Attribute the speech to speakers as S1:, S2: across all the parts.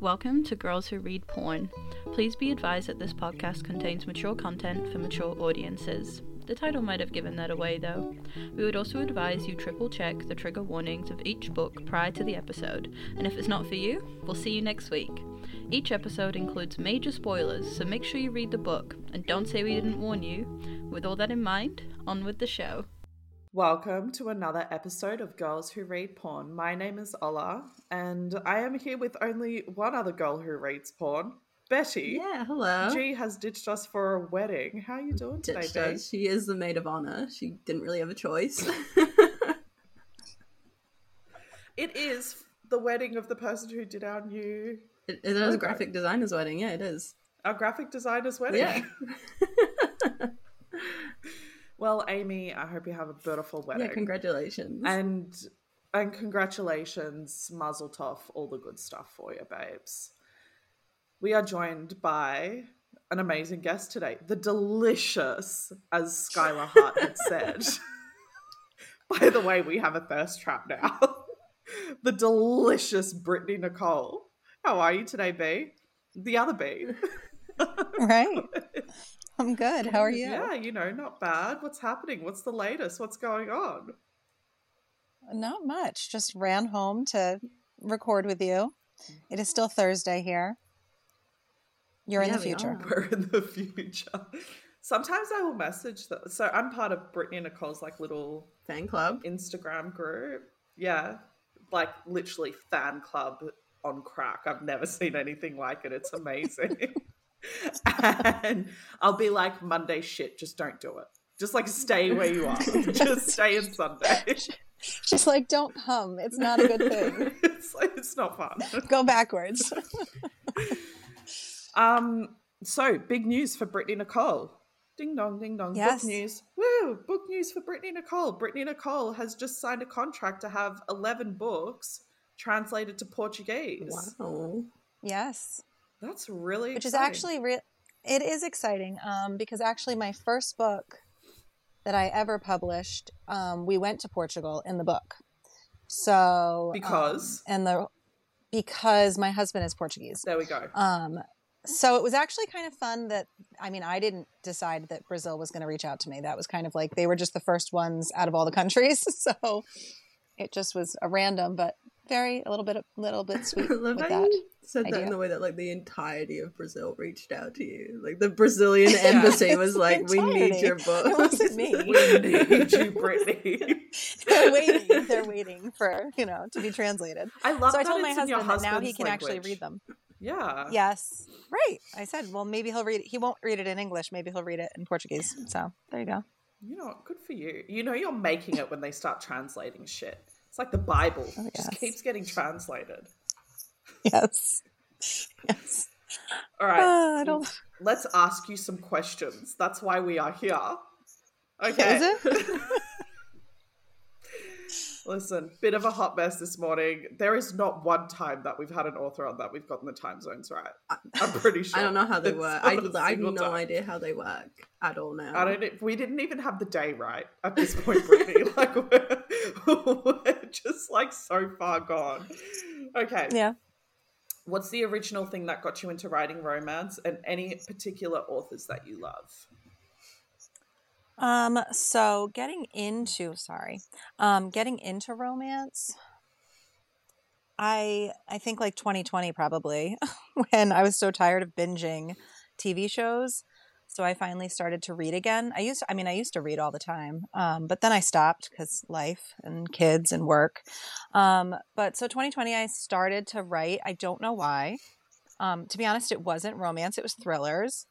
S1: Welcome to Girls Who Read Porn. Please be advised that this podcast contains mature content for mature audiences. The title might have given that away though. We would also advise you triple check the trigger warnings of each book prior to the episode, and if it's not for you, we'll see you next week. Each episode includes major spoilers, so make sure you read the book and don't say we didn't warn you. With all that in mind, on with the show.
S2: Welcome to another episode of Girls Who Read Porn. My name is Ola, and I am here with only one other girl who reads porn, Betty.
S3: Yeah, hello.
S2: G has ditched us for a wedding. How are you doing today,
S3: Ditched
S2: B?
S3: us. She is the maid of honor. She didn't really have a choice.
S2: It is the wedding of the person who did our new,
S3: it, it is a graphic designer's wedding. Yeah, it is.
S2: our graphic designer's wedding.
S3: Yeah.
S2: well, Amy, I hope you have a beautiful wedding.
S3: yeah, congratulations.
S2: And and congratulations, Mazel Tov, all the good stuff for you, babes. We are joined by an amazing guest today, the delicious, as Skylar Hart had said. by the way, we have a thirst trap now. the delicious Brittanee Nicole. How are you today, B? The other B.
S4: Right. I'm good. How are you?
S2: Yeah, you know, not bad. What's happening? What's the latest? What's going on?
S4: Not much. Just ran home to record with you. It is still Thursday here. You're in the future.
S3: are.
S2: we're in the future. Sometimes I will message the so I'm part of Brittany and Nicole's like little
S3: Fan club.
S2: Instagram group. Yeah. Like literally fan club on crack. I've never seen anything like it. It's amazing. and I'll be like, Monday shit, just don't do it. Just like stay where you are. just stay in Sunday.
S4: Just like, don't come. It's not a good thing.
S2: it's like it's not fun.
S4: Go backwards.
S2: Um, so big news for Brittanee Nicole. Ding dong, ding dong.
S4: Yes.
S2: Book news. Woo! Book news for Brittanee Nicole. Brittanee Nicole has just signed a contract to have 11 books translated to Portuguese.
S3: Wow.
S4: yes.
S2: That's really
S4: Which is
S2: exciting.
S4: actually real. It is exciting um, because actually my first book that I ever published, um, we went to Portugal in the book. So um,
S2: Because?
S4: and the because my husband is Portuguese.
S2: There we go.
S4: Um, so it was actually kind of fun that I mean I didn't decide that Brazil was going to reach out to me. That was kind of like they were just the first ones out of all the countries. So it just was a random, but very a little bit a little bit sweet
S3: I love
S4: with
S3: how
S4: that.
S3: you said that in the way that like the entirety of Brazil reached out to you. Like the Brazilian embassy was like, "We need your book."
S4: It wasn't me.
S2: we need you, Brittanee.
S4: They're waiting. They're waiting for you know to be translated.
S2: I love
S4: so I told my
S2: it's in your
S4: husband that now he can actually read them.
S2: Yeah.
S4: Yes, right. I said, well, maybe he'll read. it. He won't read it in English. Maybe he'll read it in Portuguese. So there you go.
S2: You know? Good for you. You know you're making it when they start translating shit. It's like the Bible.
S4: Oh,
S2: Just keeps getting translated.
S4: Yes. Yes.
S2: All right.
S4: Uh, I don't.
S2: let's ask you some questions. That's why we are here. Okay.
S4: Is it?
S2: Listen, bit of a hot mess this morning. There is not one time that we've had an author on that we've gotten the time zones right. I'm pretty sure.
S3: I don't know how they
S2: It's
S3: work. I, I have no
S2: time.
S3: idea how they work at all now.
S2: I don't. We didn't even have the day right at this point, Brittanee. like we're, we're just like so far gone. Okay.
S4: Yeah.
S2: What's the original thing that got you into writing romance, and any particular authors that you love?
S4: Um. So getting into sorry, um, getting into romance. I I think like 2020 probably when I was so tired of binging TV shows. So I finally started to read again. I used to, I mean I used to read all the time. Um, but then I stopped cuz life and kids and work. Um, but so 2020 I started to write. I don't know why. Um, to be honest it wasn't romance, it was thrillers.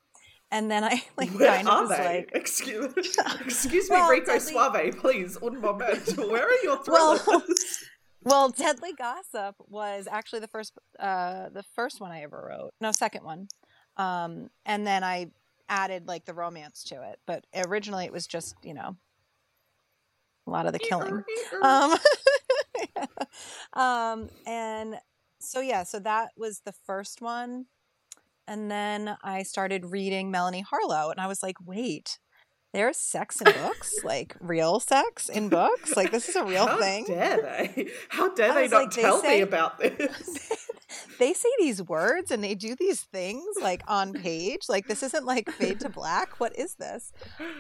S4: And then I like
S2: Where
S4: kind of was
S2: they?
S4: like
S2: excuse, excuse me, Rico
S4: Deadly-
S2: Suave, please, un moment. Where are your
S4: Well,
S2: thrillers?
S4: Well, Deadly Gossip was actually the first uh the first one I ever wrote. No, second one. Um and then I added like the romance to it, but originally it was just, you know, a lot of the killing. Um um and so yeah, so that was the first one. And then I started reading Melanie Harlow and I was like, "Wait, there's sex in books, like real sex in books. Like this is a real
S2: How
S4: thing.
S2: How dare they? How dare they not
S4: like, they
S2: tell me about this?
S4: they say these words and they do these things like on page. Like this isn't like fade to black. What is this?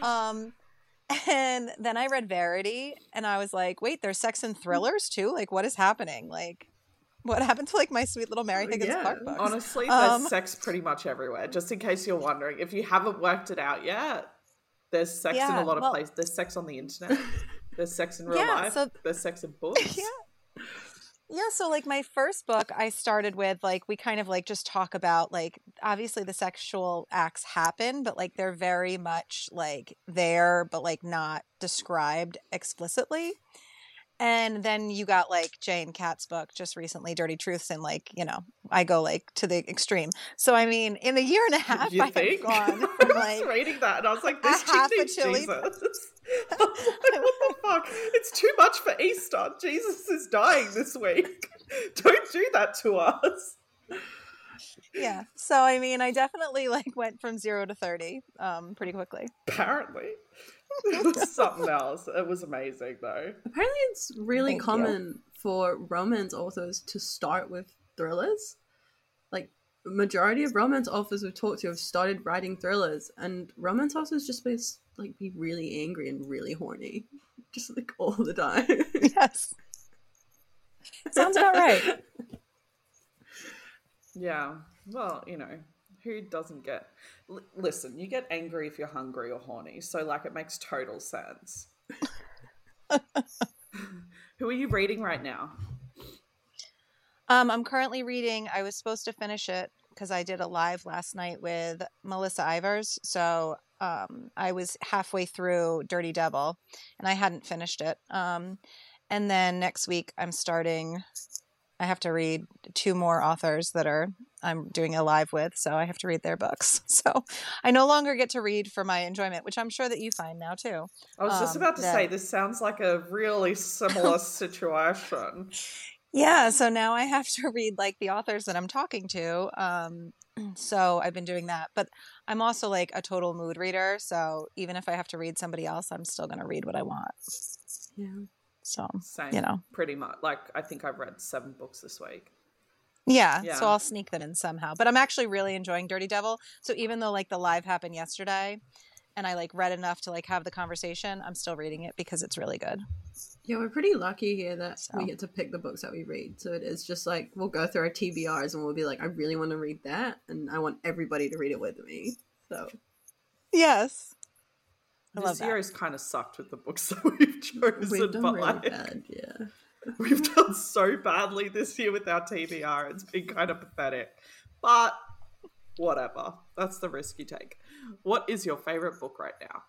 S4: Um and then I read Verity and I was like, wait, there's sex and thrillers too? Like what is happening? Like what happened to like my sweet little Mary Higgins
S3: Yeah,
S4: Clark books?
S2: Honestly, there's
S4: Um,
S2: sex pretty much everywhere. Just in case you're wondering, if you haven't worked it out yet, there's sex in a lot of
S4: well-
S2: places. There's sex on the internet. There's sex in real
S4: Yeah,
S2: life.
S4: so-
S2: there's sex in books.
S4: Yeah. Yeah, so like my first book, I started with like we kind of like just talk about like obviously the sexual acts happen, but like they're very much like there, but like not described explicitly. And then you got like Jane Katz's book just recently, Dirty Truths, and like you know I go like to the extreme. So I mean, in a year and a half,
S2: You
S4: I
S2: think?
S4: have gone
S2: I was
S4: like
S2: reading that and I was like, this chick needs
S4: chili-
S2: Jesus. Like, what the fuck? It's too much for Easter. Jesus is dying this week. Don't do that to us.
S4: yeah. So I mean, I definitely like went from zero to thirty um pretty quickly.
S2: Apparently. It was something else. It was amazing though.
S3: Apparently, it's really oh,
S4: Thank you.
S3: common for romance authors to start with thrillers. Like, majority of romance authors we've talked to have started writing thrillers, and romance authors just be like be really angry and really horny, just like all the time.
S4: Yes. Sounds about right.
S2: Yeah. Well, you know, who doesn't get. L- listen, you get angry if you're hungry or horny. So, like, it makes total sense. who are you reading right now?
S4: Um, I'm currently reading. I was supposed to finish it because I did a live last night with Melissa Ivers. So um, I was halfway through Dirty Devil, and I hadn't finished it. Um, and then next week I'm starting. I have to read two more authors that are I'm doing a live with, so I have to read their books. So I no longer get to read for my enjoyment, which I'm sure that you find now too.
S2: I was just
S4: Um,
S2: about to say, this sounds like a really similar situation.
S4: Yeah, so now I have to read like the authors that I'm talking to. Um, so I've been doing that, but I'm also like a total mood reader. So even if I have to read somebody else, I'm still going to read what I want.
S3: yeah.
S4: So
S2: Same.
S4: You know.
S2: Pretty much. Like, I think I've read seven books this week.
S4: Yeah,
S2: Yeah.
S4: so I'll sneak that in somehow. But I'm actually really enjoying Dirty Devil. So even though like the live happened yesterday, and I like read enough to like have the conversation, I'm still reading it because it's really good.
S3: Yeah, we're pretty lucky here that
S4: So.
S3: we get to pick the books that we read. So it is just like we'll go through our TBRs and we'll be like, I really want to read that, and I want everybody to read it with me. So
S4: Yes. I love
S2: this
S4: that.
S2: year has kind of sucked with the books that we've chosen,
S3: we've done
S2: but
S3: really
S2: like,
S3: bad. Yeah.
S2: we've done so badly this year with our TBR. It's been kind of pathetic. But whatever. That's the risk you take. What is your favorite book right now?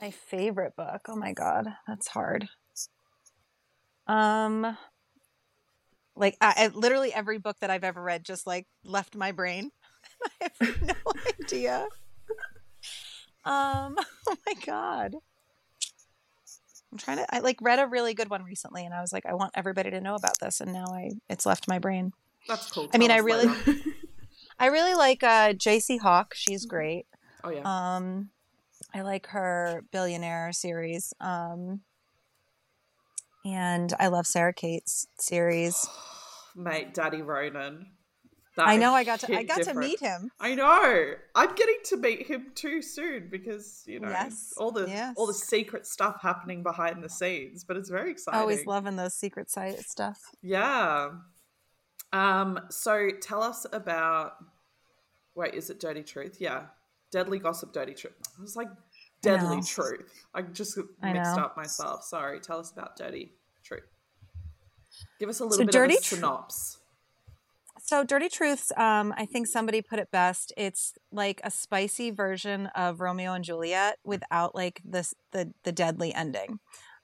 S4: My favorite book. Oh my god, that's hard. Um like I, I literally every book that I've ever read just like left my brain. I have no idea. Um oh my god. I'm trying to I like read a really good one recently and I was like I want everybody to know about this and now I it's left my brain.
S2: That's cool.
S4: I mean, I really- I really like uh JC Hawke. She's great.
S2: Oh, yeah.
S4: Um, I like her billionaire series. Um, and I love Sarah Kate's series.
S2: Mate, Daddy Ronan. That
S4: I know I got to I got to meet him.
S2: I know. I'm getting to meet him too soon because you know
S4: Yes,
S2: all the
S4: yes.
S2: all the secret stuff happening behind the scenes, but it's very exciting.
S4: Always loving those secret side stuff.
S2: Yeah. Um. So tell us about. Wait, is it Dirty Truth? Yeah, Deadly Gossip, Dirty Truth. I was like Deadly
S4: know.
S2: Truth. I just mixed
S4: know.
S2: up myself. Sorry. Tell us about Dirty Truth. Give us a little
S4: So
S2: bit
S4: Dirty
S2: of a synopsis.
S4: So Dirty Truths, um, I think somebody put it best. It's like a spicy version of Romeo and Juliet without like this the the deadly ending.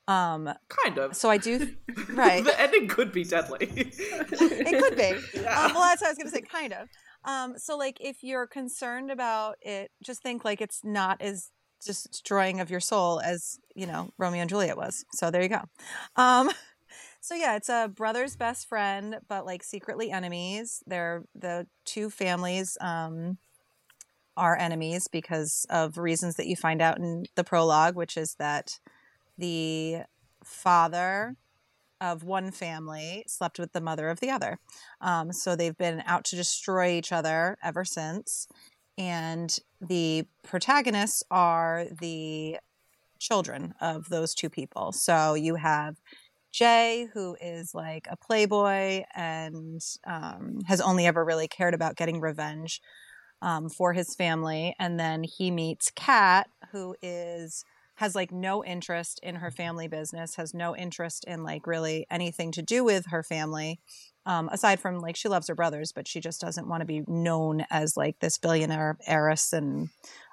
S4: Um,
S2: Kind of.
S4: so I do right.
S2: the ending could be deadly.
S4: it could be.
S2: Yeah.
S4: Um, well, that's what I was going to say, kind of. Um, so, like, if you're concerned about it, just think like it's not as destroying of your soul as you know Romeo and Juliet was. So there you go. Um, so yeah, it's a brother's best friend, but like secretly enemies. They're the two families um, are enemies because of reasons that you find out in the prologue, which is that the father of one family slept with the mother of the other. Um, so they've been out to destroy each other ever since. And the protagonists are the children of those two people. So you have Jay, who is like a playboy and um, has only ever really cared about getting revenge um, for his family. And then he meets Kat, who is has like no interest in her family business, has no interest in like really anything to do with her family. Um, aside from like she loves her brothers, but she just doesn't want to be known as like this billionaire heiress and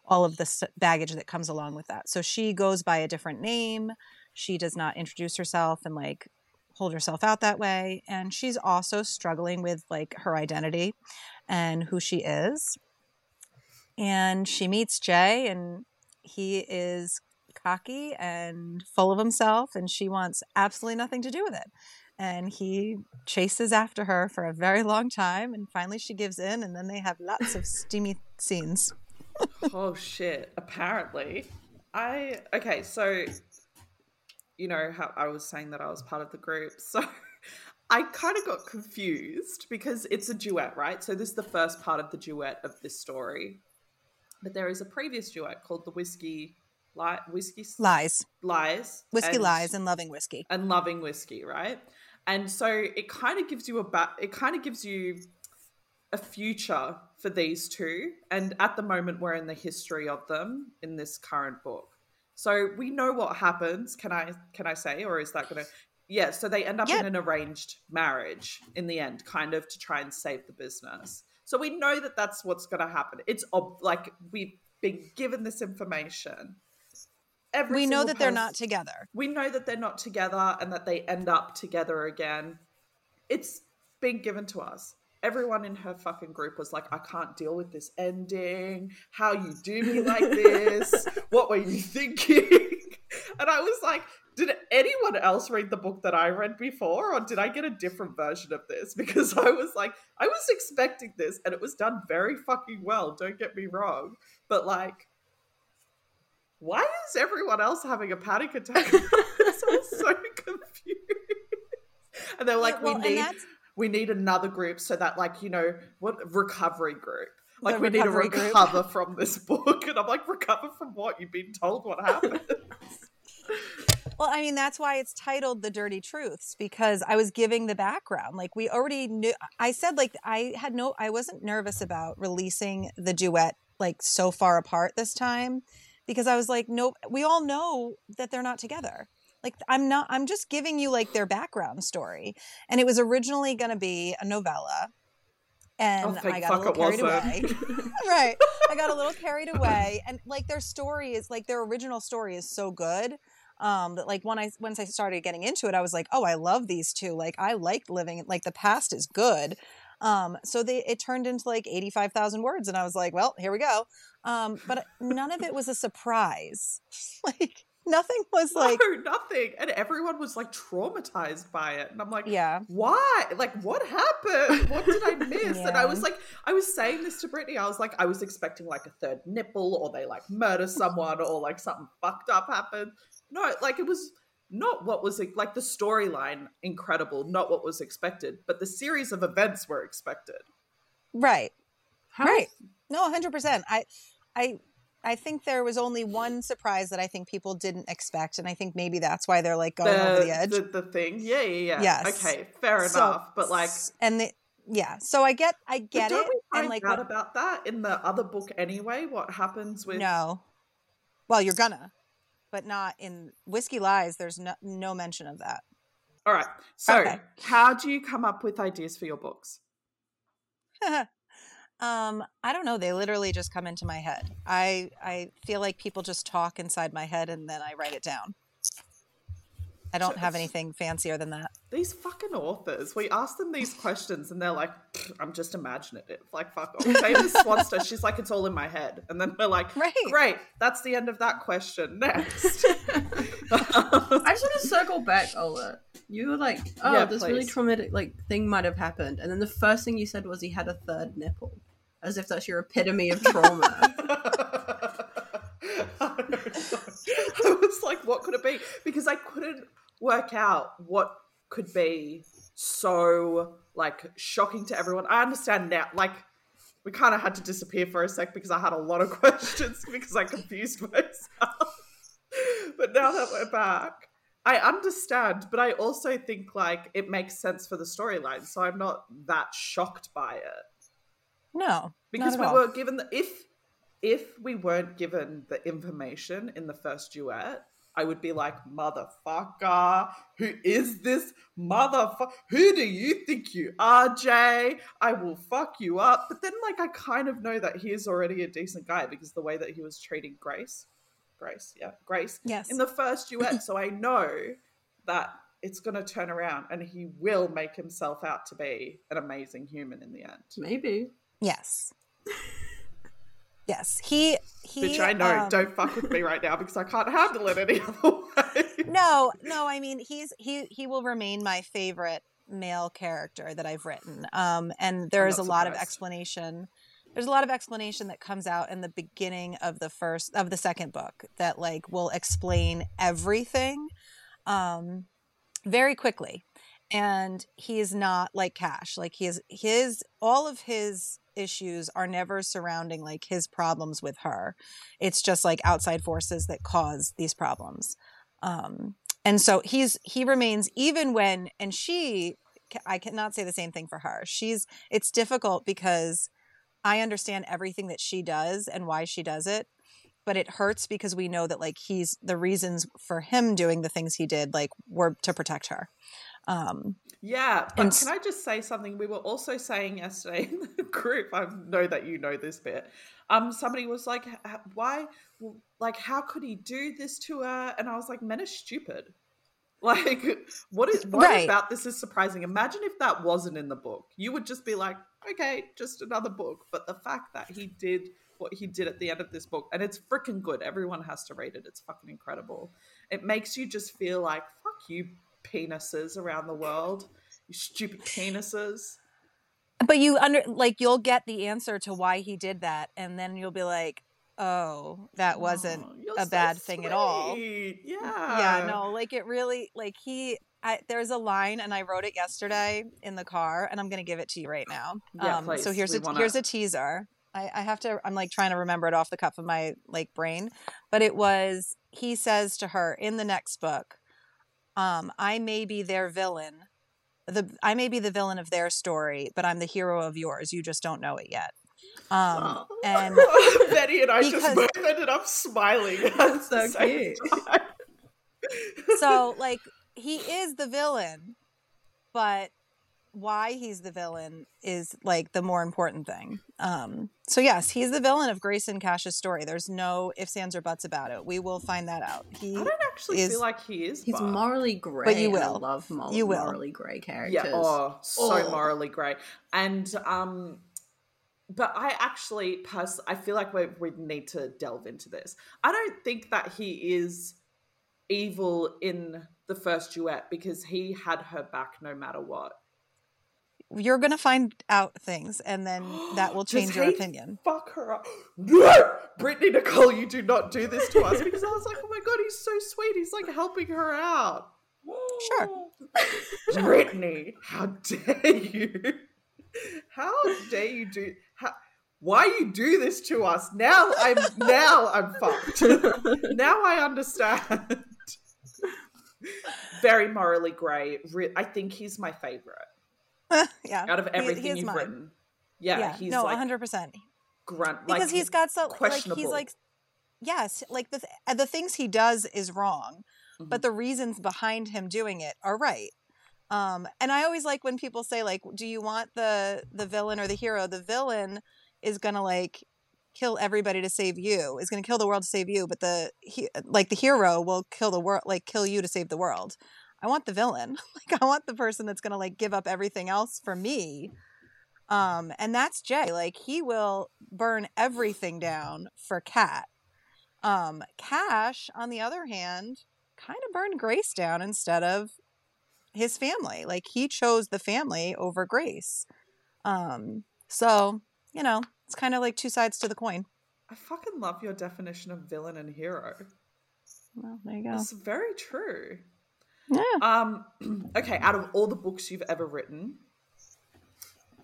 S4: all of the baggage that comes along with that. So she goes by a different name. She does not introduce herself and like hold herself out that way. And she's also struggling with like her identity and who she is. And she meets Jay, and he is cocky and full of himself, and she wants absolutely nothing to do with it. And he chases after her for a very long time, and finally she gives in, and then they have lots of steamy scenes.
S2: oh shit! Apparently, I okay. So, you know how I was saying that I was part of the group, so. I kind of got confused because it's a duet, right? So this is the first part of the duet of this story. But there is a previous duet called the Whiskey li- whiskey
S4: lies
S2: lies
S4: whiskey and, lies and loving whiskey
S2: and loving whiskey right and so it kind of gives you a ba- it kind of gives you a future for these two and at the moment we're in the history of them in this current book so we know what happens can i can i say or is that gonna yeah so they end up in an arranged marriage in the end kind of to try and save the business so we know that that's what's going to happen it's ob- like we've been given this information
S4: Every we know that person, they're not together.
S2: We know that they're not together and that they end up together again. It's been given to us. Everyone in her fucking group was like, I can't deal with this ending. How you do me like this? what were you thinking? and I was like, did anyone else read the book that I read before, or did I get a different version of this? Because I was like, I was expecting this, and it was done very fucking well. Don't get me wrong, but like, why is everyone else having a panic attack? I was so confused. And they're like, yeah, well, we need we need another group so that like, you know, what recovery group. Like the we need to recover group. from this book. And I'm like, recover from what? You've been told what happened.
S4: Well, I mean, that's why it's titled The Dirty Truths because I was giving the background. Like, we already knew, I said, like, I had no, I wasn't nervous about releasing the duet like so far apart this time because I was like, nope, we all know that they're not together. Like I'm not I'm just giving you like their background story. And it was originally going to be a novella. And oh, I got a little carried away. right. I got a little carried away and like their story is like their original story is so good um that like when i once i started getting into it i was like oh i love these two like i liked living like the past is good um so they it turned into like 85000 words and i was like well here we go um, but none of it was a surprise. like nothing was like
S2: no, nothing, and everyone was like traumatized by it. And I'm like, yeah, why? Like, what happened? What did I miss? yeah. And I was like, I was saying this to Brittanee. I was like, I was expecting like a third nipple, or they like murder someone, or like something fucked up happened. No, like it was not what was like the storyline incredible, not what was expected, but the series of events were expected.
S4: Right. How? Right. No, 100%. I I I think there was only one surprise that I think people didn't expect, and I think maybe that's why they're like going the, over the edge.
S2: The, the, thing, yeah, yeah, yeah. Yes. Okay, fair so, enough. But like,
S4: and the, yeah, so I get, I get it.
S2: and like, out about that in the other book anyway. What happens with?
S4: No, well, you're gonna, but not in Whiskey Lies. There's no no mention of that.
S2: All right. So, okay. how do you come up with ideas for your books?
S4: Um, I don't know. They literally just come into my head. I I feel like people just talk inside my head and then I write it down. I don't have anything fancier than that.
S2: These fucking authors, we ask them these questions and they're like, I'm just imaginative. Like, fuck off. Famous Swanster, she's like, it's all in my head. And then we're like, right. great, that's the end of that question. Next.
S3: I just want to circle back, Ola. You were like, oh, yeah, this please. really traumatic like thing might have happened. And then the first thing you said was he had a third nipple as if that's your epitome of trauma.
S2: I was like, what could it be? Because I couldn't work out what could be so like shocking to everyone. I understand now, like we kind of had to disappear for a sec because I had a lot of questions because I confused myself. but now that we're back, I understand, but I also think like it makes sense for the storyline, so I'm not that shocked by it.
S4: No,
S2: because
S4: not
S2: we
S4: all.
S2: were given the if if we weren't given the information in the first duet, I would be like, motherfucker, who is this motherfucker? Who do you think you are, Jay? I will fuck you up. But then, like, I kind of know that he is already a decent guy because the way that he was treating Grace, Grace, yeah, Grace,
S4: Yes.
S2: in the first duet. so I know that it's going to turn around and he will make himself out to be an amazing human in the end.
S3: Maybe.
S4: Yes. Yes. He he
S2: Bitch, I know.
S4: um,
S2: Don't fuck with me right now because I can't handle it any other way.
S4: no, no, I mean he's he he will remain my favorite male character that I've written. Um and there
S2: I'm
S4: is a
S2: not
S4: lot of explanation. There's a lot of explanation that comes out in the beginning of the first of the second book that like will explain everything um very quickly. And he is not like Cash. Like he is his all of his issues are never surrounding like his problems with her. It's just like outside forces that cause these problems um and so he's he remains even when and she i cannot say the same thing for her she's it's difficult because i understand everything that she does and why she does it but it hurts because we know that like he's the reasons for him doing the things he did like were to protect her um
S2: Yeah, but
S4: And
S2: can I just say something? We were also saying yesterday in the group. I know that you know this bit. Um, somebody was like, "Why? Like, how could he do this to her?" And I was like, "Men are stupid. Like, what is what
S4: Right.
S2: about this is surprising? Imagine if that wasn't in the book. You would just be like, okay, just another book. But the fact that he did what he did at the end of this book, and it's freaking good. Everyone has to read it. It's fucking incredible. It makes you just feel like, fuck you, penises around the world. You stupid penises.
S4: but you under like you'll get the answer to why he did that and then you'll be like oh that wasn't
S2: Oh,
S4: a
S2: so
S4: bad thing at all.
S2: Yeah.
S4: yeah no like it really like he I, there's a line and i wrote it yesterday in the car and i'm gonna give it to you right now
S2: Yeah,
S4: um so here's
S2: We
S4: a
S2: wanna-
S4: here's a teaser I, I have to i'm like trying to remember it off the cuff of my like brain but it was he says to her in the next book um i may be their villain the i may be the villain of their story but i'm the hero of yours you just don't know it yet um and
S2: Betty and I just both ended up smiling.
S3: That's so cute.
S4: so like he is the villain but why he's the villain is like the more important thing um so yes he's the villain of grace and cash's story there's no ifs ands or buts about it we will find that out he
S2: I don't actually
S4: is-
S2: feel like he is.
S3: He's
S2: but-
S3: morally grey.
S4: But you
S3: and I
S4: will.
S3: love mor-
S4: You will.
S3: morally grey characters.
S2: Yeah, oh, so
S3: Oh.
S2: morally grey. And um but I actually pers- I feel like we we need to delve into this. I don't think that he is evil in the first duet because he had her back no matter what.
S4: You're gonna find out things and then that will change your opinion
S2: Fuck her up. No! Brittanee Nicole, you do not do this to us because I was like, oh my god, he's so sweet. He's like helping her out.
S4: Sure.
S2: Brittanee, how dare you? How dare you do how, why you do this to us? Now I'm now I'm fucked. now I understand. Very morally grey. I think he's my favorite
S4: yeah
S2: out of
S4: he-
S2: everything
S4: he is
S2: you've
S4: mine.
S2: written. Yeah,
S4: yeah,
S2: he's
S4: no
S2: like
S4: 100%
S2: grunt
S4: because he's got so like he's
S2: questionable.
S4: like yes like the th- the things he does is wrong but
S2: Mhm.
S4: the reasons behind him doing it are right um and i always like when people say like do you want the the villain or the hero the villain is gonna like kill everybody to save you is gonna kill the world to save you but the he, like the hero will kill the world like kill you to save the world i want the villain. Like i want the person that's gonna like give up everything else for me. Um and that's jay. Like he will burn everything down for Kat um cash on the other hand kind of burned grace down instead of his family. Like he chose the family over grace. Um so you know it's kind of like two sides to the coin.
S2: I fucking love your definition of villain and hero.
S4: well there you go.
S2: It's very true.
S4: Yeah.
S2: Um, okay, out of all the books you've ever written,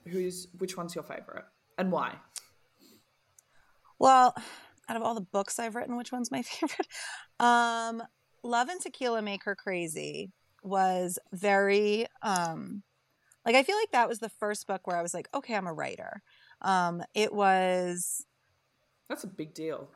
S2: who's which one's your favorite and why?
S4: Well, out of all the books I've written, which one's my favorite? Um, Love and Tequila Make Her Crazy was very um like I feel like that was the first book where I was like, okay, I'm a writer. Um, it was
S2: That's a big deal.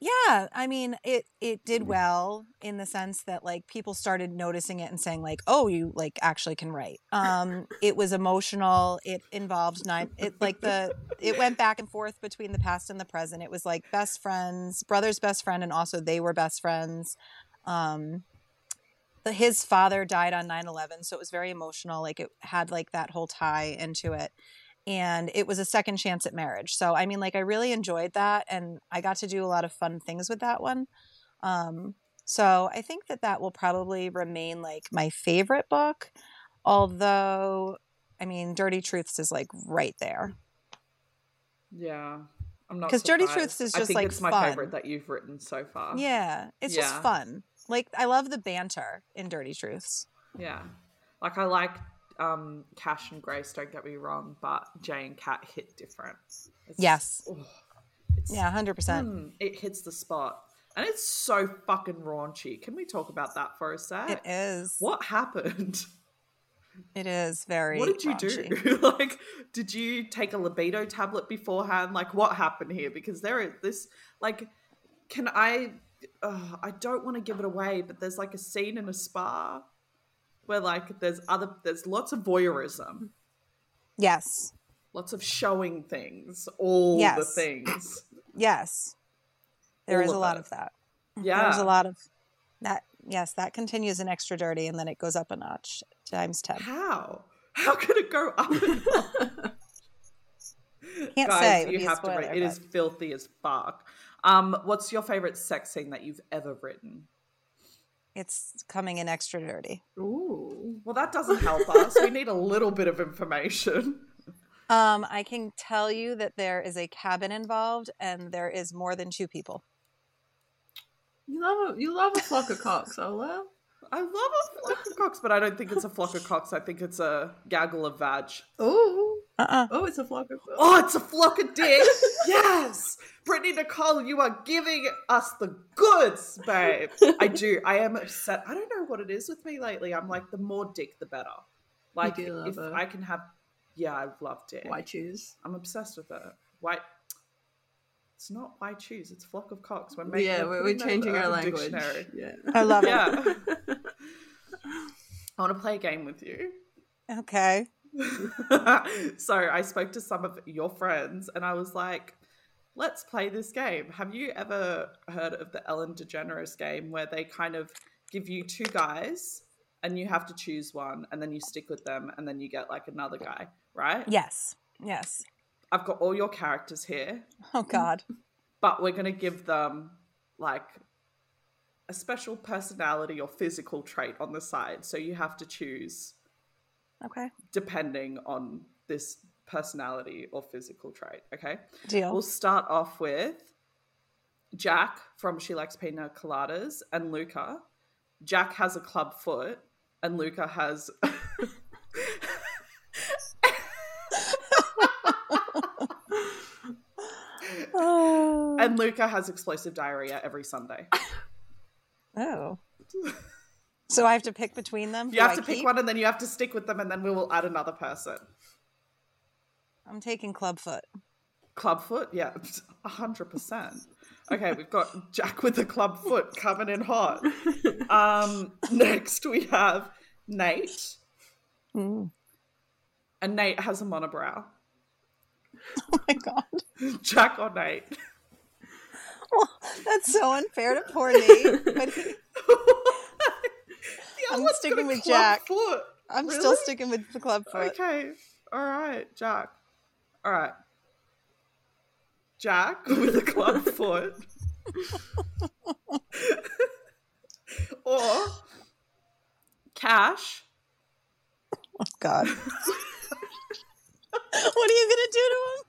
S4: Yeah, I mean, it it did well in the sense that like people started noticing it and saying like, "Oh, you like actually can write." Um, it was emotional. It involved nine. It like the it went back and forth between the past and the present. It was like best friends, brother's best friend, and also they were best friends. Um, the, his father died on 9-11 so it was very emotional like it had like that whole tie into it and it was a second chance at marriage so i mean like i really enjoyed that and i got to do a lot of fun things with that one um, so i think that that will probably remain like my favorite book although i mean dirty truths is like right there
S2: Yeah, I'm not
S4: 'Cause Dirty. Truths is
S2: I
S4: just,
S2: think
S4: like,
S2: it's my
S4: fun.
S2: favorite that you've written so far.
S4: yeah it's just fun like i love the banter in dirty truths
S2: yeah. Like I like um Cash and Grace. Don't get me wrong, but Jay and Kat hit different. It's,
S4: Yes.
S2: oh, it's,
S4: yeah 100%
S2: mm, it hits the spot, and it's so fucking raunchy. Can we talk about that for a sec?
S4: it is
S2: What happened?
S4: it is very
S2: What did you
S4: raunchy.
S2: do? like, did you take a libido tablet beforehand? Like, what happened here? Because there is this, like, can I? Uh, I don't want to give it away, but there's like a scene in a spa where like there's other, there's lots of voyeurism,
S4: yes
S2: lots of showing things, all the things.
S4: Yes. there
S2: All
S4: is a lot
S2: it.
S4: of that.
S2: Yeah,
S4: There's a lot of that. Yes, that continues in extra dirty and then it goes up a notch times 10.
S2: How? How could it go up?
S4: Can't
S2: Guys,
S4: say.
S2: You have to
S4: spoiler,
S2: read. It is
S4: but-
S2: filthy as fuck. Um, what's your favorite sex scene that you've ever written?
S4: It's coming in extra dirty.
S3: Ooh.
S2: Well, that doesn't help us. We need a little bit of information.
S4: Um, I can tell you that there is a cabin involved and there is more than two people.
S3: You love a you love a flock of cocks, Ola.
S2: I love a flock of cocks, but I don't think it's a flock of cocks. I think it's a gaggle of vag.
S3: Oh,
S4: Uh-uh.
S3: oh, it's a flock of cocks.
S2: Oh, it's a flock of dick. yes, Brittany Nicole, you are giving us the goods, babe. I do. I am upset. I don't know what it is with me lately. I'm like, the more dick, the better. Like,
S3: do love
S2: if
S3: it.
S2: I can have, yeah, I love dick.
S3: Why choose?
S2: I'm obsessed with it. Why? It's not why choose. It's flock of cocks. We're making,
S3: yeah, we're, we're
S2: putting that in
S3: changing
S2: the
S3: our language.
S2: Dictionary.
S3: Yeah.
S4: I love it.
S2: Yeah. I want to play a game with you.
S4: Okay.
S2: so I spoke to some of your friends and I was like, let's play this game. Have you ever heard of the Ellen DeGeneres game where they kind of give you two guys and you have to choose one and then you stick with them and then you get like another guy, right?
S4: Yes. Yes.
S2: I've got all your characters here,
S4: Oh God.
S2: but we're going to give them like a special personality or physical trait on the side. So you have to choose
S4: Okay.
S2: depending on this personality or physical trait. Okay.
S4: Deal.
S2: We'll start off with Jack from She Likes Pina Coladas and Luca. Jack has a club foot and Luca has.
S4: Oh.
S2: and Luca has explosive diarrhea every Sunday.
S4: oh. So I have to pick between them.
S2: You have
S4: I
S2: to pick
S4: keep?
S2: one and then you have to stick with them and then we will add another person.
S4: I'm taking Clubfoot.
S2: Clubfoot? Yeah, 100%. Okay, we've got Jack with the club foot coming in hot. Um, next we have Nate.
S4: Mm.
S2: And Nate has a monobrow.
S4: Oh my God.
S2: Jack or Nate?
S4: Well, that's so unfair to poor Nate. But he-
S2: The
S4: I'm sticking with Jack.
S2: Foot.
S4: I'm
S2: Really?
S4: still sticking with the Clubfoot.
S2: Okay. All right, Jack. All right. Jack with a club foot. or Cash
S4: Oh God. what are you gonna do to him?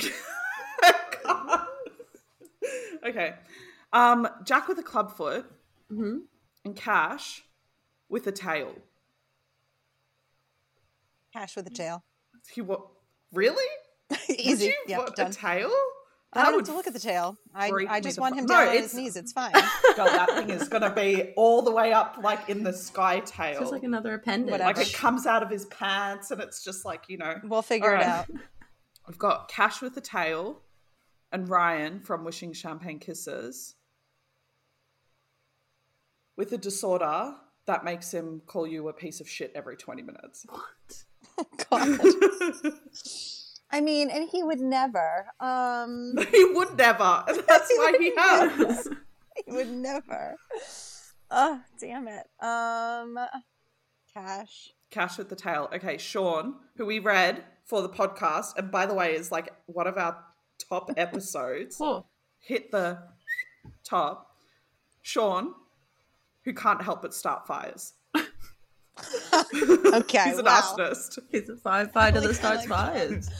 S2: okay. Um, Jack with a club foot
S3: mm-hmm.
S2: and Cash with a tail.
S4: Cash with a tail.
S2: He what? Really?
S4: Easy.
S2: Would you
S4: yep,
S2: want
S4: done.
S2: a tail?
S4: I don't
S2: would
S4: have to look at the tail. I, I just want
S2: fu-
S4: him
S2: No,
S4: down on his knees. It's fine.
S2: God, that thing is gonna be all the way up, like in the sky tail.
S3: Just like another appendage.
S4: Whatever.
S2: like it comes out of his pants, and it's just like you know.
S4: We'll figure it out.
S2: We've got Cash with a tail, and Ryan from Wishing Champagne Kisses, with a disorder that makes him call you a piece of shit every twenty minutes. What?
S4: God. I mean, and he would never. Um,
S2: he would never, and that's why he has.
S4: he would never. Oh, damn it. Um, Cash.
S2: Cash with the tail. Okay, Sean, who we read for the podcast, and by the way, is like one of our top episodes.
S3: Cool.
S2: Hit the top. Sean, who can't help but start fires.
S4: Okay,
S2: He's an
S4: wow.
S2: arsonist.
S3: He's a firefighter
S4: Like, I
S3: that starts
S4: like
S3: fires.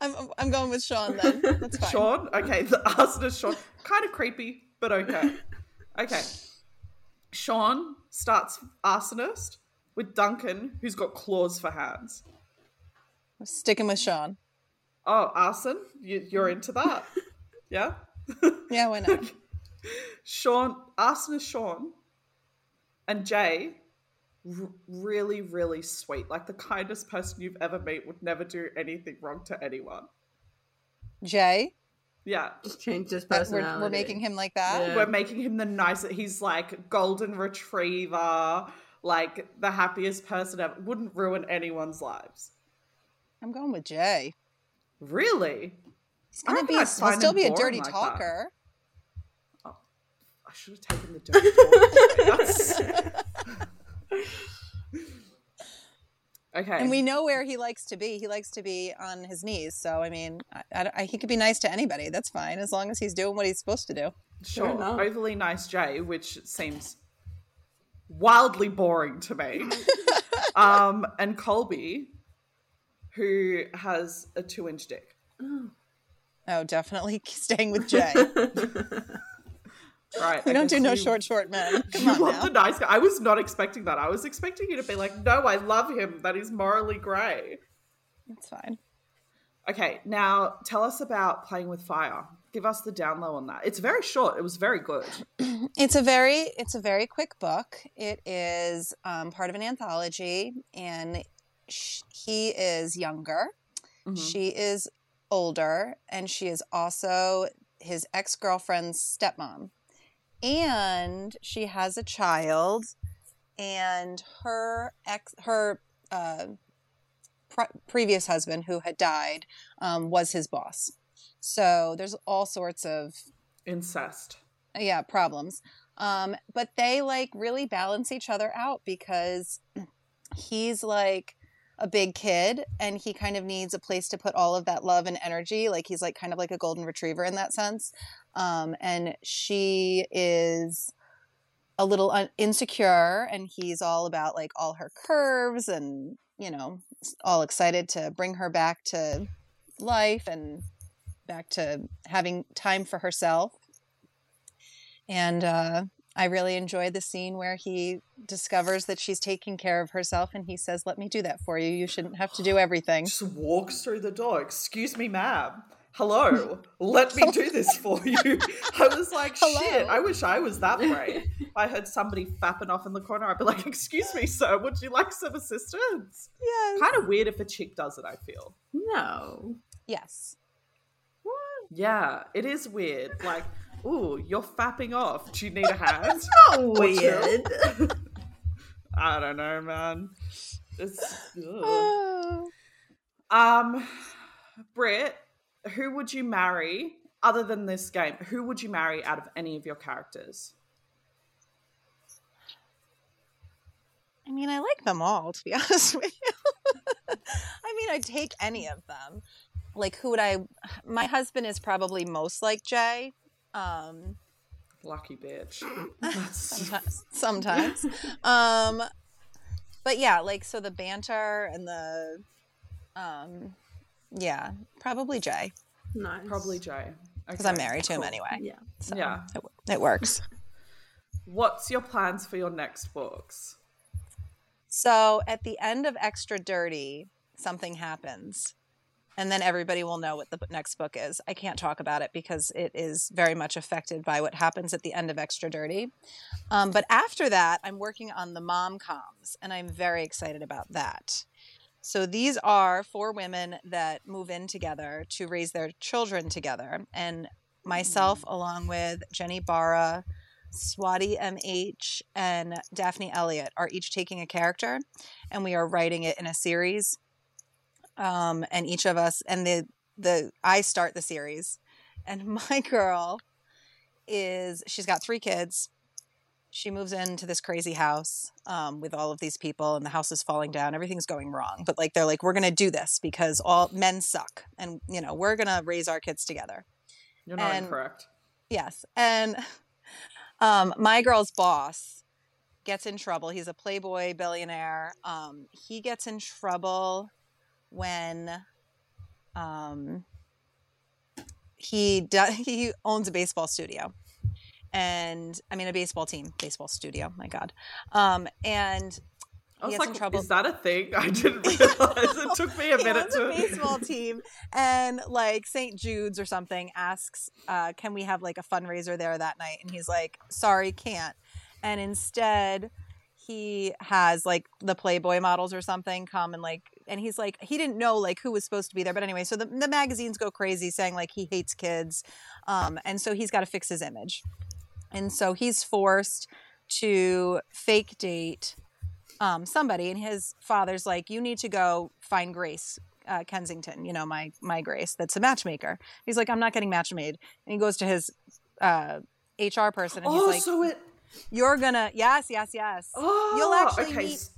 S4: I'm, I'm going with Sean then. That's fine.
S2: Sean, okay, the arsonist Sean. Kind of creepy, but okay. Okay. Sean starts arsonist with Duncan, who's got claws for hands.
S4: Sticking with Sean.
S2: Oh, arson? You, you're into that? Yeah?
S4: Yeah, why not?
S2: Sean, arsonist Sean, and Jay, r- really, really sweet. Like the kindest person you've ever met would never do anything wrong to anyone.
S4: Jay,
S2: Yeah.
S3: Just changed his
S4: that-
S3: personality.
S4: we're, we're making him like that.
S3: Yeah.
S2: We're making him the nicest. He's like golden retriever, like the happiest person ever. Wouldn't ruin anyone's lives.
S4: I'm going with Jay.
S2: Really?
S4: He's gonna be. He'll still be a dirty
S2: like that.
S4: talker.
S2: Oh, I should have taken the dirty talk. That's- okay.
S4: And we know where he likes to be. He likes to be on his knees. So I mean, I, I- I- he could be nice to anybody. That's fine as long as he's doing what he's supposed to do.
S2: Sure.
S3: enough.
S2: Overly nice Jay, which seems wildly boring to me. um, and Colby, who has a two inch dick.
S4: Oh, definitely staying with Jay.
S2: Right.
S4: we
S2: I
S4: don't do no
S2: you-
S4: short, short men. Come
S2: You
S4: on
S2: want
S4: now.
S2: the nice guy. I was not expecting that. I was expecting you to be like, no, I love him. That is morally grey.
S4: It's fine.
S2: Okay, now tell us about Playing with Fire. Give us the down low on that. It's very short. It was very good.
S4: It's a very it's a very quick book. It is um, part of an anthology, and sh- he is younger.
S2: Mhm.
S4: She is older, and she is also his ex girlfriend's stepmom, and she has a child, and her ex her uh, pre- previous husband, who had died, um, was his boss. So there's all sorts of
S2: Incest.
S4: yeah problems um but they like really balance each other out because he's like a big kid and he kind of needs a place to put all of that love and energy like he's like kind of like a golden retriever in that sense um and she is a little un- insecure and he's all about like all her curves and you know all excited to bring her back to life and back to having time for herself and uh, I really enjoyed the scene where he discovers that she's taking care of herself and he says, Let me do that for you. You shouldn't have to do everything.
S2: Just walks through the door. Excuse me, ma'am. Hello. Let me do this for you. I was like, shit, I wish I was that brave. If I heard somebody fapping off in the corner, I'd be like, excuse me, sir, would you like some assistance?
S4: Yeah.
S2: Kind of weird if a chick does it, I feel.
S3: No.
S4: Yes. What?
S2: Yeah, it is weird. Like, ooh, you're fapping off. Do you need a hand?
S3: It's not
S2: weird. I don't know, man. It's ugh. Um, Britt, who would you marry other than this game? Who would you marry out of any of your characters?
S4: I mean, I like them all, to be honest with you. I mean, I'd take any of them. Like, who would I? My husband is probably most like Jay. Um,
S2: Lucky bitch.
S4: Sometimes, sometimes. um, but yeah, like so the banter and the, um, yeah, probably Jay.
S3: Nice.
S2: probably Jay.
S4: because I'm
S2: Okay,
S4: married to him anyway.
S3: Yeah.
S4: So
S2: Yeah.
S4: it, it works.
S2: What's your plans for your next books?
S4: So at the end of Extra Dirty, something happens. And then everybody will know what the next book is. I can't talk about it because it is very much affected by what happens at the end of Extra Dirty. Um, but after that, I'm working on the mom coms, and I'm very excited about that. So these are four women that move in together to raise their children together. And myself, along with Jenni Bara, Swati MH, and Daphne Elliot are each taking a character, and we are writing it in a series. Um, and each of us, and the the I start the series, and my girl is she's got three kids. She moves into this crazy house um, with all of these people, and the house is falling down. Everything's going wrong, but like they're like, we're gonna do this because all men suck, and you know we're gonna raise our kids together.
S2: You're not
S4: And-
S2: incorrect.
S4: Yes. And um, my girl's boss gets in trouble. He's a playboy billionaire. Um, he gets in trouble when um, he does, he owns a baseball studio. And I mean, a baseball team, baseball studio. My God. Um, and
S2: I was like,
S4: trouble.
S2: is that a thing? I didn't realize. it took me a minute to.
S4: a baseball team, and like St. Jude's or something asks, uh, "Can we have like a fundraiser there that night?" And he's like, "Sorry, can't." And instead, he has like the Playboy models or something come and like, and he's like, he didn't know like who was supposed to be there, but anyway, so the the magazines go crazy saying like he hates kids, um, and so he's got to fix his image, and so he's forced to fake date um, somebody, and his father's like, "You need to go find Grace uh, Kensington. You know, my my Grace. That's a matchmaker." He's like, "I'm not getting match made," and he goes to his uh, HR person, and he's
S2: Oh,
S4: like,
S2: so it.
S4: "You're gonna yes, yes, yes.
S2: Oh,
S4: You'll actually
S2: okay.
S4: meet-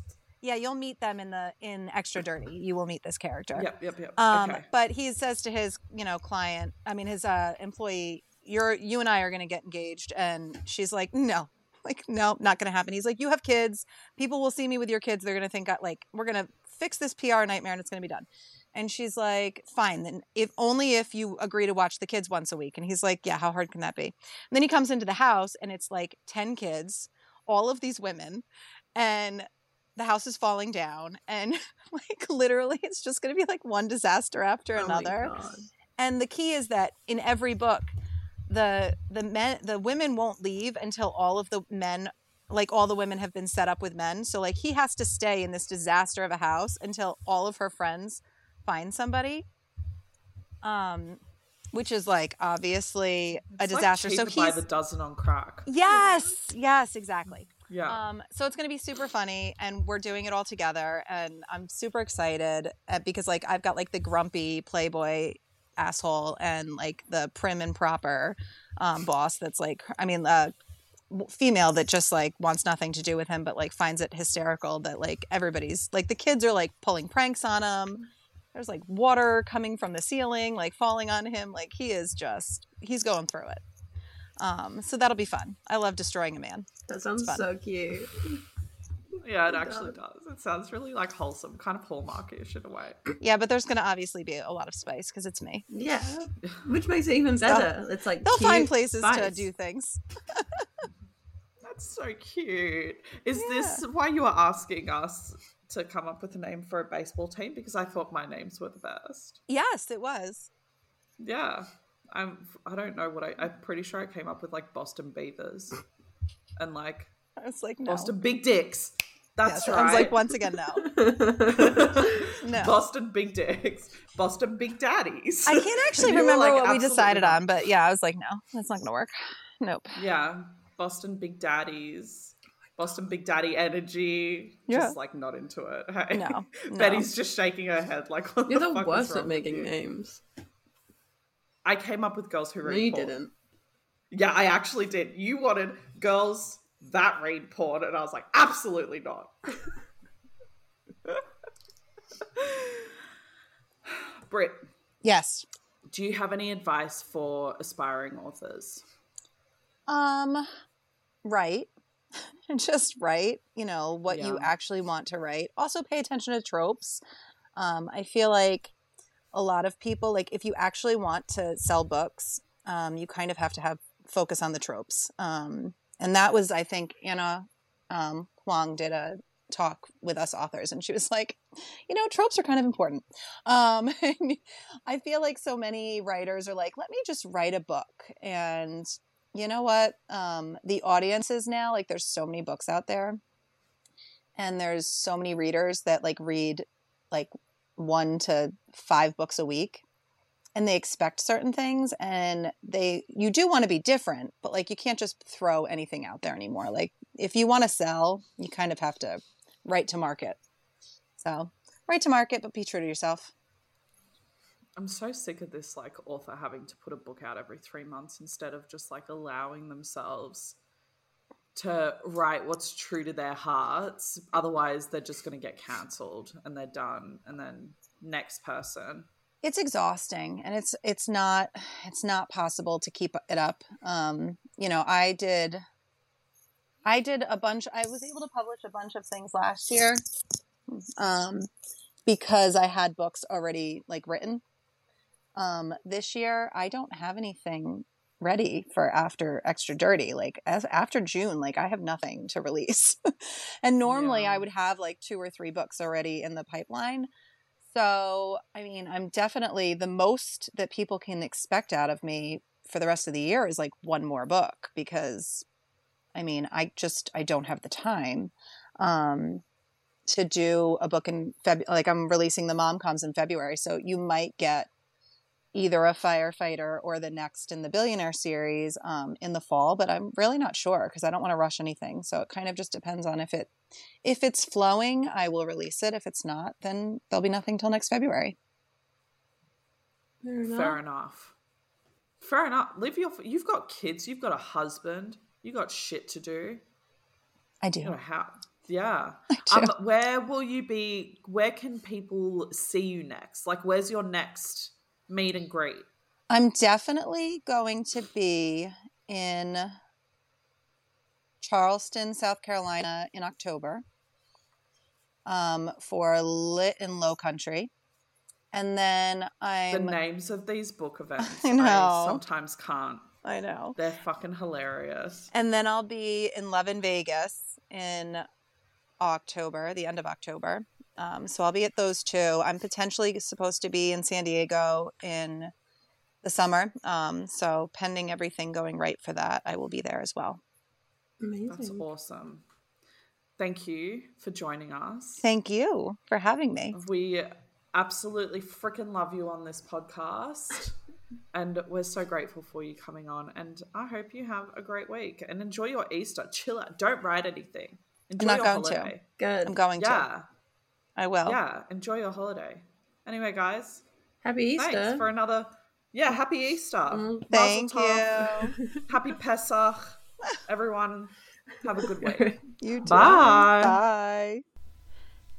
S4: Yeah, you'll meet them in the in Extra Dirty. You will meet this character."
S2: Yep, yep, yep.
S4: Um,
S2: okay.
S4: But he says to his, you know, client, I mean, his uh, employee, "You're you and I are going to get engaged," and she's like, "No." Like no, not gonna happen. He's like, you have kids. People will see me with your kids. They're gonna think I, like we're gonna fix this PR nightmare and it's gonna be done. And she's like, fine. Then if only if you agree to watch the kids once a week. And he's like, yeah. How hard can that be? And then he comes into the house and it's like ten kids, all of these women, and the house is falling down and like literally it's just going to be like one disaster after
S3: Oh
S4: another and the key is that in every book the the men the women won't leave until all of the men like all the women have been set up with men so like he has to stay in this disaster of a house until all of her friends find somebody um which is like obviously a
S2: It's like
S4: disaster so
S2: cheaper by
S4: he's
S2: the dozen on crack.
S4: yes yes exactly
S2: Yeah.
S4: um, so it's going to be super funny, and we're doing it all together, and I'm super excited uh, because like I've got like the grumpy playboy asshole and like the prim and proper um, boss that's like I mean uh, female that just like wants nothing to do with him, but like finds it hysterical that like everybody's like the kids are like pulling pranks on him. There's like water coming from the ceiling, like falling on him. Like he is just he's going through it. Um, so that'll be fun. I love destroying a man.
S3: That sounds so cute.
S2: Yeah, it actually does. It sounds really like wholesome, kind of hallmarkish in a way.
S4: Yeah, but there's going to obviously be a lot of spice because it's me.
S3: Yeah, which makes it even better. It's like
S4: They'll find
S3: cute
S4: places to do things.
S2: That's so cute. Is
S4: Yeah.
S2: this why you are asking us to come up with a name for a baseball team? Because I thought my names were the best.
S4: Yes, it was.
S2: Yeah. I'm I don't know what I I'm pretty sure I came up with like Boston Beavers. And like
S4: I was like, no.
S2: Boston Big Dicks. That's
S4: Yes,
S2: right.
S4: I was like, once again, no. No.
S2: Boston Big Dicks. Boston Big Daddies.
S4: I can't actually remember
S2: like,
S4: what we decided
S2: not."
S4: on, but yeah, I was like, no, that's not going to work. Nope.
S2: Yeah. Boston Big Daddies. Boston Big Daddy energy.
S4: Yeah.
S2: Just like not into it. Hey?
S4: No, no.
S2: Betty's just shaking her head like what
S3: You're
S2: the,
S3: the
S2: fuck is
S3: worst
S2: wrong
S3: at making names.
S2: I came up with girls who
S3: No,
S2: read
S3: you
S2: porn.
S3: didn't.
S2: Yeah, I actually did. You wanted girls that read porn, and I was like, absolutely not. Britt,
S4: Yes.
S2: do you have any advice for aspiring authors?
S4: Um, write. Just write, you know, what you actually want to write. Also pay attention to tropes. Um, I feel like a lot of people, like if you actually want to sell books, um, you kind of have to have focus on the tropes. Um, and that was, I think, Ana um, Huang did a talk with us authors, and she was like, you know, tropes are kind of important. Um, I feel like so many writers are like, let me just write a book. And you know what? Um, the audiences now, like, there's so many books out there, and there's so many readers that like read like one to five books a week and they expect certain things and they you do want to be different but like you can't just throw anything out there anymore like if you want to sell you kind of have to write to market so write to market but be true to yourself
S2: I'm so sick of this like author having to put a book out every three months instead of just like allowing themselves to write what's true to their hearts. Otherwise, they're just going to get cancelled and they're done. And then next person.
S4: It's exhausting and it's it's not it's not possible to keep it up. Um you know i did i did a bunch i was able to publish a bunch of things last year um because i had books already like written. Um this year i don't have anything ready for after extra dirty like as after june like i have nothing to release. And normally
S2: Yeah.
S4: i would have like two or three books already in the pipeline so, I mean, I'm definitely the most that people can expect out of me for the rest of the year is like one more book because I mean, I just I don't have the time um to do a book in Feb like I'm releasing the mom comes in February, so you might get either a firefighter or the next in the billionaire series um, in the fall but i'm really not sure because i don't want to rush anything so it kind of just depends on if it if it's flowing i will release it if it's not then there'll be nothing till next february
S3: Fair enough.
S2: Fair enough. Fair enough. Live your. You've got kids. You've got a husband. You got shit to do.
S4: i do
S2: know how? Yeah.
S4: do.
S2: Um, where will you be? Where can people see you next? Like, where's your next meet and greet?
S4: i'm definitely going to be in charleston south carolina in october um, for lit in low country and then i'm The
S2: names of these book events.
S4: I know.
S2: sometimes can't.
S4: i know
S2: They're fucking hilarious.
S4: And then I'll be in Love in Vegas in October, the end of October. Um, so I'll be at those two. I'm potentially supposed to be in San Diego in the summer. Um, so pending everything going right for that, I will be there as well.
S3: Amazing.
S2: That's awesome. Thank you for joining us.
S4: Thank you for having me.
S2: We absolutely freaking love you on this podcast. And we're so grateful for you coming on. And I hope you have a great week and enjoy your Easter. Chill out. Don't write anything. Enjoy
S4: not
S2: your
S4: going to.
S3: Good.
S4: I'm going to.
S2: Yeah.
S4: I will.
S2: Yeah. Enjoy your holiday. Anyway, guys,
S3: Happy Easter.
S2: thanks for another. Yeah. Happy Easter.
S3: Mm,
S2: Mazel
S4: Thank
S2: tov.
S4: you.
S2: Happy Pesach. Everyone, have a good week.
S4: You too.
S2: Bye.
S4: Bye.